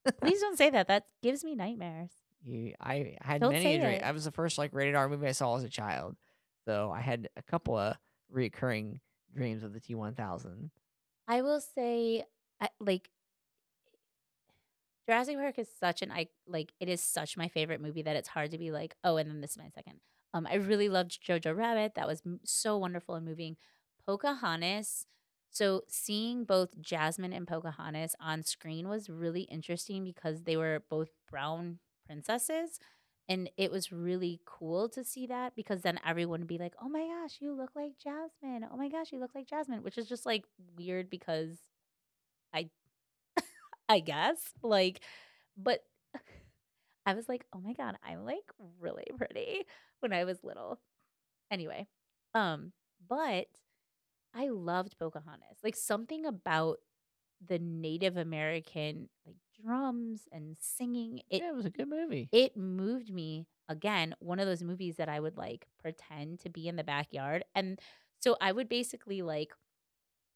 Please don't say that. That gives me nightmares. You, I had Don't many say a dream. it. That was the first like rated R movie I saw as a child. So I had a couple of reoccurring dreams of the T one thousand. I will say, like, Jurassic Park is such an I like it is such my favorite movie that it's hard to be like, oh, and then this is my second. Um, I really loved Jojo Rabbit. That was m- so wonderful and moving. Pocahontas. So seeing both Jasmine and Pocahontas on screen was really interesting because they were both brown princesses. And it was really cool to see that because then everyone would be like, oh my gosh, you look like Jasmine. Oh my gosh, you look like Jasmine, which is just like weird because I I guess. Like, but I was like, oh my God, I'm like really pretty when I was little. Anyway, um, but I loved Pocahontas. Like something about the Native American like drums and singing. It yeah, it was a good movie. it moved me again one of those movies that i would like pretend to be in the backyard and so i would basically like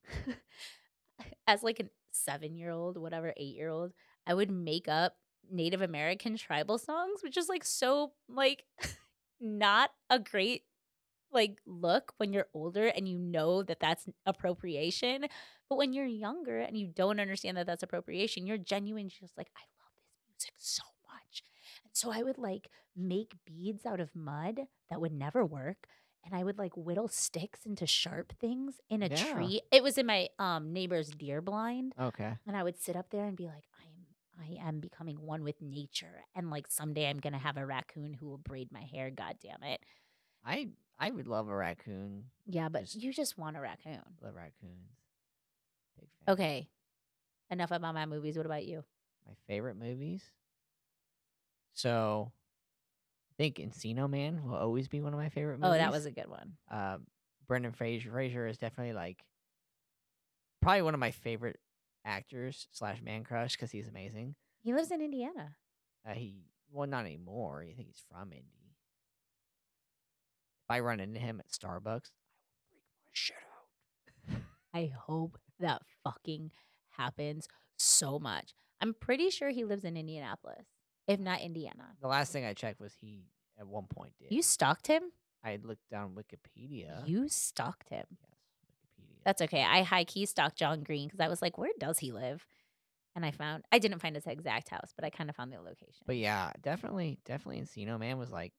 as like a seven year old whatever eight year old i would make up native american tribal songs which is like so like not a great like look when you're older and you know that that's appropriation but when you're younger and you don't understand that that's appropriation you're genuine just like i love this music so much and so I would like make beads out of mud that would never work. And I would like whittle sticks into sharp things in a Yeah. tree. It was in my um neighbor's deer blind. Okay. And I would sit up there and be like, I am I am becoming one with nature. And like someday I'm gonna have a raccoon who will braid my hair, god damn it. I I would love a raccoon. Yeah, but Just- you just want a raccoon. Love raccoons. Big fan. Okay. Enough about my movies. What about you? My favorite movies. So, I think Encino Man will always be one of my favorite movies. Oh, that was a good one. uh, Brendan Fraser. Fraser is definitely like probably one of my favorite actors slash man crush because he's amazing. He lives in Indiana. Uh, he well, not anymore. I think he's from Indy. If I run into him at Starbucks, I will freak my shit out. I hope that fucking happens so much. I'm pretty sure he lives in Indianapolis, if not Indiana. The last thing I checked was he at one point did. You stalked him? I looked down Wikipedia. You stalked him. yes, Wikipedia. That's okay. I high key stalked John Green because I was like, where does he live? And I found, I didn't find his exact house, but I kind of found the location. But yeah, definitely, definitely Encino Man was like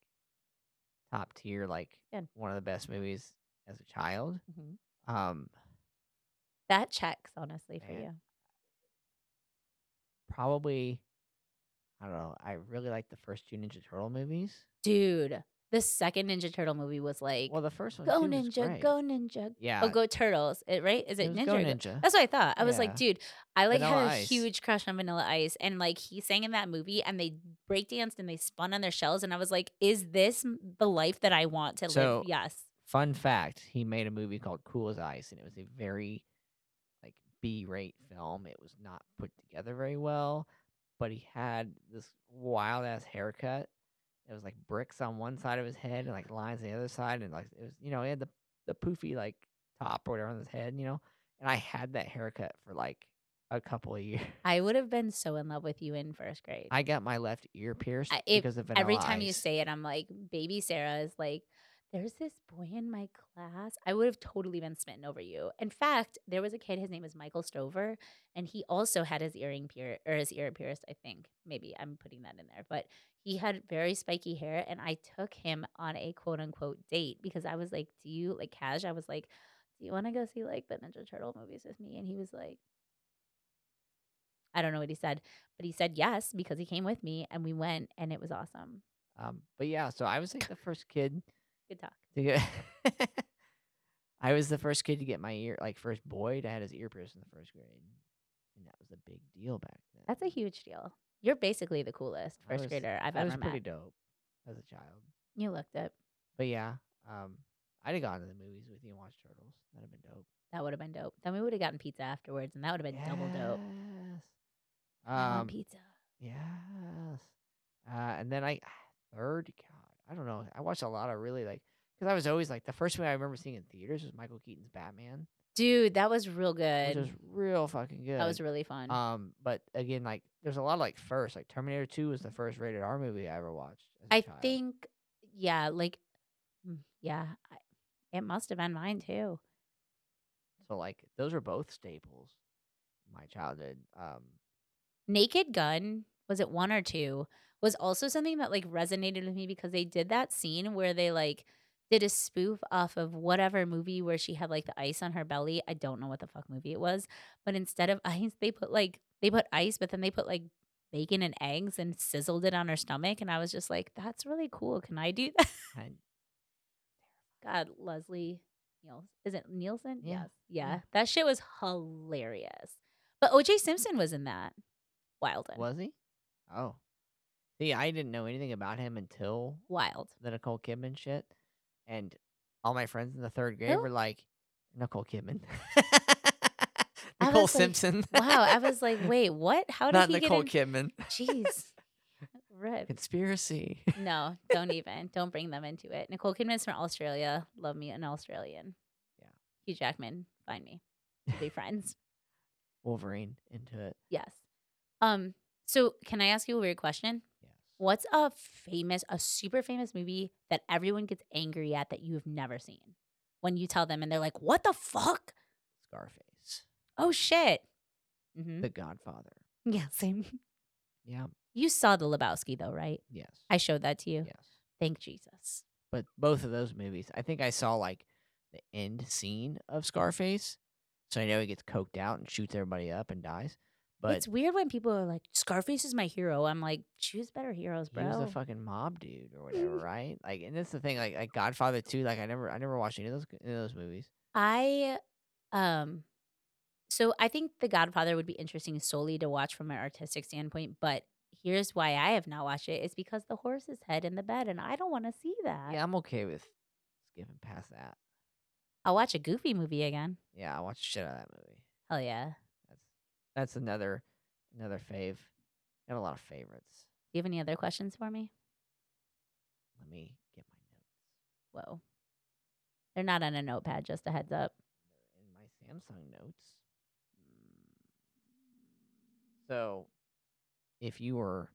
top tier, like Good. one of the best movies as a child. Mhm. Um, That checks, honestly, for Man. you. probably, I don't know. I really like the first two Ninja Turtle movies. Dude, the second Ninja Turtle movie was like, Well, the first one, go Ninja, go Ninja. Oh, yeah, Oh, go Turtles. It, right? Is it, was Ninja? Go Ninja. That's what I thought. I was like, dude, I like Vanilla had a Ice. huge crush on Vanilla Ice, and like he sang in that movie, and they breakdanced and they spun on their shells, and I was like, is this the life that I want to So- live? Yes. Fun fact: He made a movie called Cool as Ice, and it was a very B-rate film. It was not put together very well, but he had this wild ass haircut. It was like bricks on one side of his head and like lines on the other side, and like it was you know he had the the poofy like top or whatever on his head, you know. And I had that haircut for like a couple of years. I would have been so in love with you in first grade. I got my left ear pierced I- it- because of Vanilla Every time you say it, I'm like, baby Sarah is like, there's this boy in my class. I would have totally been smitten over you. In fact, there was a kid, his name was Michael Stover, and he also had his earring pier or his ear pierced, I think. Maybe I'm putting that in there. But he had very spiky hair, and I took him on a quote unquote date because I was like, Do you like cash? I was like, Do you want to go see like the Ninja Turtle movies with me? And he was like, I don't know what he said, but he said yes because he came with me and we went and it was awesome. Um, but yeah, so I was like the first kid Good talk. I was the first kid to get my ear, like first boy to have his ear pierced in the first grade, and that was a big deal back then. That's a huge deal. You're basically the coolest I first was- grader I've that ever was pretty dope as a child. You looked it. But yeah, um, I'd have gone to the movies with you and watched Turtles. That'd have been dope. That would have been dope. Then we would have gotten pizza afterwards, and that would have been double dope. Yes. I want Um, pizza. Yes. Uh, and then I third I don't know. I watched a lot of really like because I was always like the first movie I remember seeing in theaters was Michael Keaton's Batman, Dude, that was real good. It was real fucking good. That was really fun. Um, but again, like there's a lot of like first, like Terminator Two was the first rated R movie I ever watched. I child. think, yeah, like, mm, yeah, I, it must have been mine too. so. Like those are both staples my childhood. Um, Naked Gun, was it one or two? Was also something that like resonated with me because they did that scene where they like did a spoof off of whatever movie where she had like the ice on her belly. I don't know what the fuck movie it was, but instead of ice, they put like they put ice, but then they put like bacon and eggs and sizzled it on her stomach. And I was just like, that's really cool. Can I do that? God, Leslie Niels. Is it Nielsen? Yeah. Yes. Yeah. Yeah. That shit was hilarious. But OJ Simpson was in that. Wilden. was he? Oh, see, I didn't know anything about him until Wild. the Nicole Kidman shit, and all my friends in the third grade Who? were like, Nicole Kidman, I Nicole was like, Simpson. Wow. I was like, wait, what? How did not he Nicole get in? Kidman. Jeez. Rip. Conspiracy. No, don't even. Don't bring them into it. Nicole Kidman's from Australia. Love me an Australian. Yeah. Hugh Jackman, find me. We'll be friends. Wolverine into it. Yes. Um. So, can I ask you a weird question? What's a famous, a super famous movie that everyone gets angry at that you have never seen? When you tell them and they're like, "What the fuck? Scarface. Oh shit!" hmm The Godfather. Yeah, same. Yeah. You saw the Lebowski though, right? Yes. I showed that to you. yes. Thank Jesus. But both of those movies, I think I saw like the end scene of Scarface. So I know he gets coked out and shoots everybody up and dies. But it's weird when people are like, "Scarface is my hero." I'm like, choose better heroes, bro. he was a fucking mob dude or whatever, right? Like, and that's the thing. Like, like Godfather too. Like, I never, I never watched any of those, any of those movies. I, um, so I think The Godfather would be interesting solely to watch from an artistic standpoint. But here's why I have not watched it: it's because the horse's head in the bed, and I don't want to see that. Yeah, I'm okay with skipping past that. I'll watch a Goofy movie again. Yeah, I watched shit out of that movie. Hell yeah! That's another another fave. I have a lot of favorites. Do you have any other questions for me? Let me get my notes. Whoa, they're not on a notepad. Just a heads up. They're in my Samsung notes. Hmm. So, if you were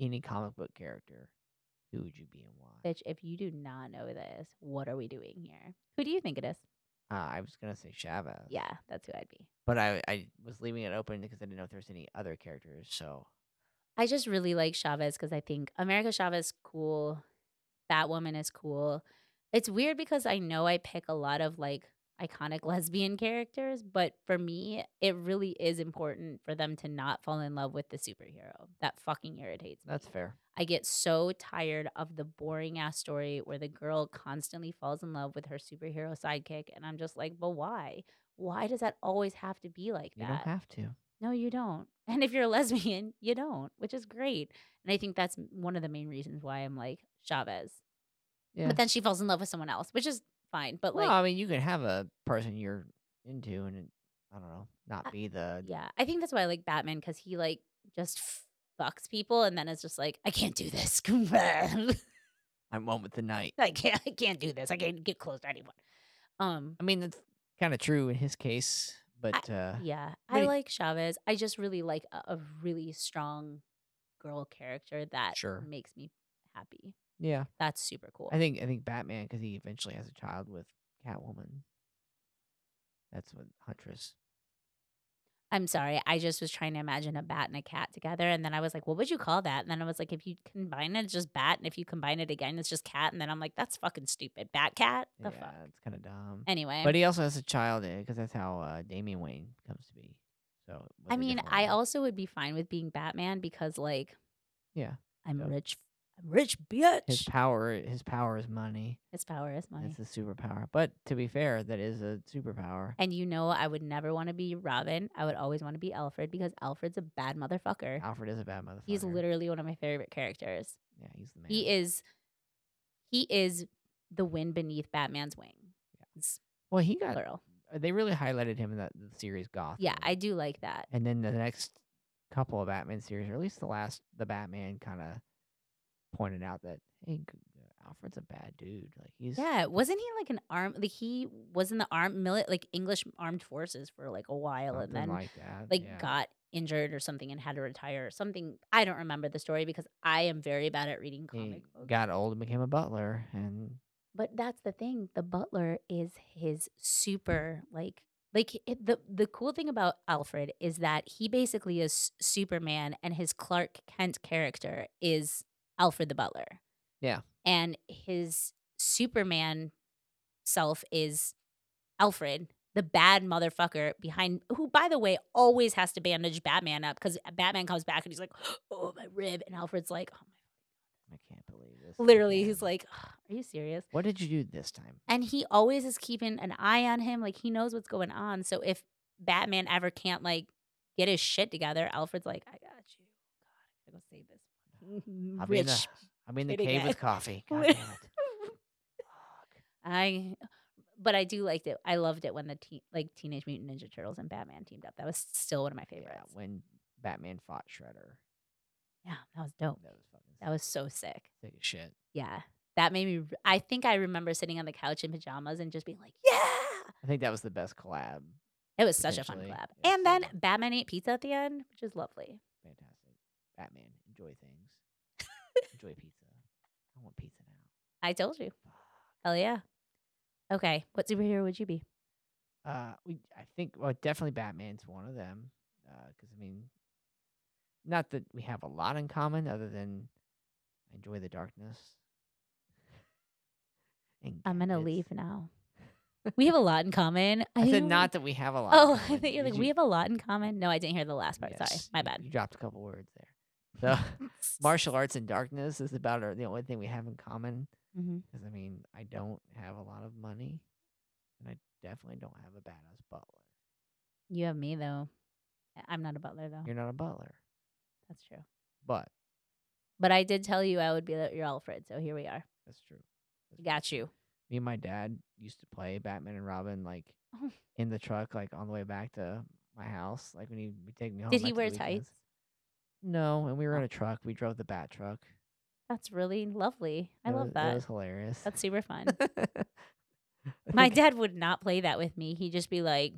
any comic book character, who would you be and why? Bitch, if you do not know this, what are we doing here? Who do you think it is? Uh, I was gonna say Chavez. Yeah, that's who I'd be. but I I was leaving it open because I didn't know if there's any other characters. So I just really like Chavez because I think America Chavez is cool. Batwoman is cool. It's weird because I know I pick a lot of like iconic lesbian characters, but for me, it really is important for them to not fall in love with the superhero. That fucking irritates me. that's fair. I get so tired of the boring ass story where the girl constantly falls in love with her superhero sidekick, and I'm just like, but why? Why does that always have to be like that? You don't have to. No, you don't. And if you're a lesbian, you don't, which is great. And I think that's one of the main reasons why I'm like Chavez. Yeah. But then she falls in love with someone else, which is fine. But like well, like, I mean, you can have a person you're into, and I don't know, not be the yeah, I think that's why I like Batman because he like just fucks people and then it's just like, I can't do this. I'm one with the night. I can't, I can't do this. I can't get close to anyone. Um, I mean, that's kind of true in his case, but uh, yeah, I like Chavez. I just really like a, a really strong girl character that Sure. makes me happy. yeah, That's super cool. I think I think Batman because he eventually has a child with Catwoman. That's what Huntress. I'm sorry. I just was trying to imagine a bat and a cat together. And then I was like, what would you call that? And then I was like, if you combine it, it's just bat. And if you combine it again, it's just cat. And then I'm like, that's fucking stupid. Bat cat? The yeah, fuck? it's kind of dumb. Anyway. But he also has a child because that's how uh, Damian Wayne comes to be. So I mean, I also would be fine with being Batman because, like, yeah I'm Yeah. rich. Rich, bitch. his power his power is money. His power is money. It's a superpower. But to be fair, that is a superpower. And you know, I would never want to be Robin. I would always want to be Alfred because Alfred's a bad motherfucker. Alfred is a bad motherfucker. He's literally one of my favorite characters. yeah, he's the man. He is, he is the wind beneath Batman's wing. It's Well, he got plural. they really highlighted him in that the series Gotham. Yeah, I do like that. and then the next couple of Batman series, or at least the last, the Batman kind of pointed out that hey, Alfred's a bad dude. Like he's Yeah, wasn't he like an arm? Like he was in the arm, mili- like English armed forces for like a while, and then like that. like yeah. got injured or something and had to retire or something. I don't remember the story because I am very bad at reading he comic books. got old and became a butler, and But that's the thing. The butler is his super like like it, the the cool thing about Alfred is that he basically is Superman and his Clark Kent character is Alfred the butler. Yeah. And his Superman self is Alfred, the bad motherfucker behind who by the way always has to bandage Batman up cuz Batman comes back and he's like, "Oh, my rib." And Alfred's like, "Oh my god, I can't believe this. Literally, again. he's like, "Are you serious?" "What did you do this time?" and he always is keeping an eye on him like he knows what's going on so if batman ever can't like get his shit together alfred's like i got you god i gotta go save this fucking I'll be in the be in the cave guy. with coffee. God damn it. I but i do liked it i loved it when the teen, like teenage mutant ninja turtles and batman teamed up that was still one of my favorites. Yeah, when Batman fought Shredder, yeah that was dope that was fucking that was so sick sick as shit. yeah that made me I think i remember sitting on the couch in pajamas and just being like yeah I think that was the best collab. it was such a fun collab yeah, and then batman ate pizza at the end which is lovely Fantastic. Batman, enjoy things. Enjoy pizza. I want pizza now. i told you. Hell yeah. Okay. What superhero would you be? Uh, we I think well definitely Batman's one of them. Because I mean, not that we have a lot in common other than I enjoy the darkness. I'm gonna gadgets. leave now. We have a lot in common. I said don't- that we have a lot. Oh, I think you're like you- we have a lot in common. No, I didn't hear the last part. Sorry, my bad. You dropped a couple words there. So martial arts and darkness is about our, the only thing we have in common. Mm-hmm. Because I mean, I don't have a lot of money, and I definitely don't have a badass butler. You have me though. I'm not a butler though. You're not a butler, That's true. but But I did tell you I would be your Alfred, so here we are. that's true. That's Got true. you. Me and my dad used to play Batman and Robin like in the truck, like on the way back to my house. Like when he would take me home. Did he wear tights? No, and we were in a truck. We drove the Bat truck. That's really lovely. I It love was- It that. was hilarious. That's super fun. My dad would not play that with me. He'd just be like,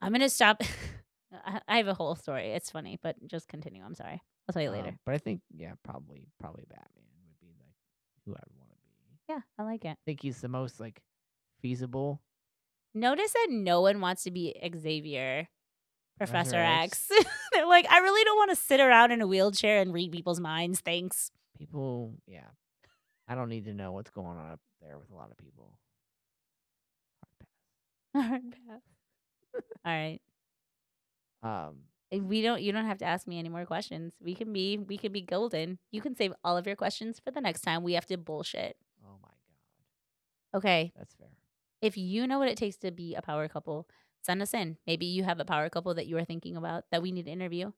I'm going to stop. I I have a whole story. It's funny, but just continue. I'm sorry. I'll tell you later. um, but I think yeah, probably probably Batman would be like who I would want to be. yeah, I like it. I think he's the most like feasible. Notice that no one wants to be Xavier, Professor Professor X. They're like, I really don't want to sit around in a wheelchair and read people's minds. Thanks. People, yeah. I don't need to know what's going on up there with a lot of people. Hard Hard pass. All right. Um, If we don't you don't have to ask me any more questions. We can be we can be golden. You can save all of your questions for the next time we have to bullshit. oh my god, Okay. that's fair. If you know what it takes to be a power couple, send us in. Maybe you have a power couple that you are thinking about that we need to interview.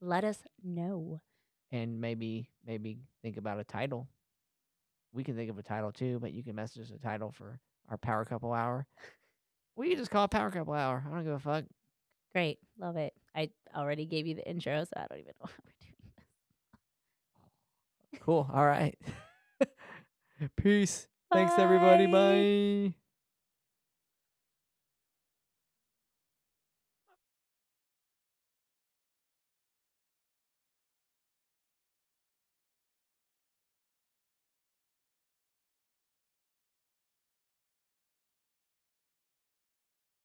Let us know. And maybe maybe think about a title. We can think of a title too, but you can message us a title for our power couple hour. We can just call it power couple hour. I don't give a fuck. Great. Love it. I already gave you the intro, so I don't even know how we're doing this. Cool. All right. Peace. Thanks everybody. Bye. Bye.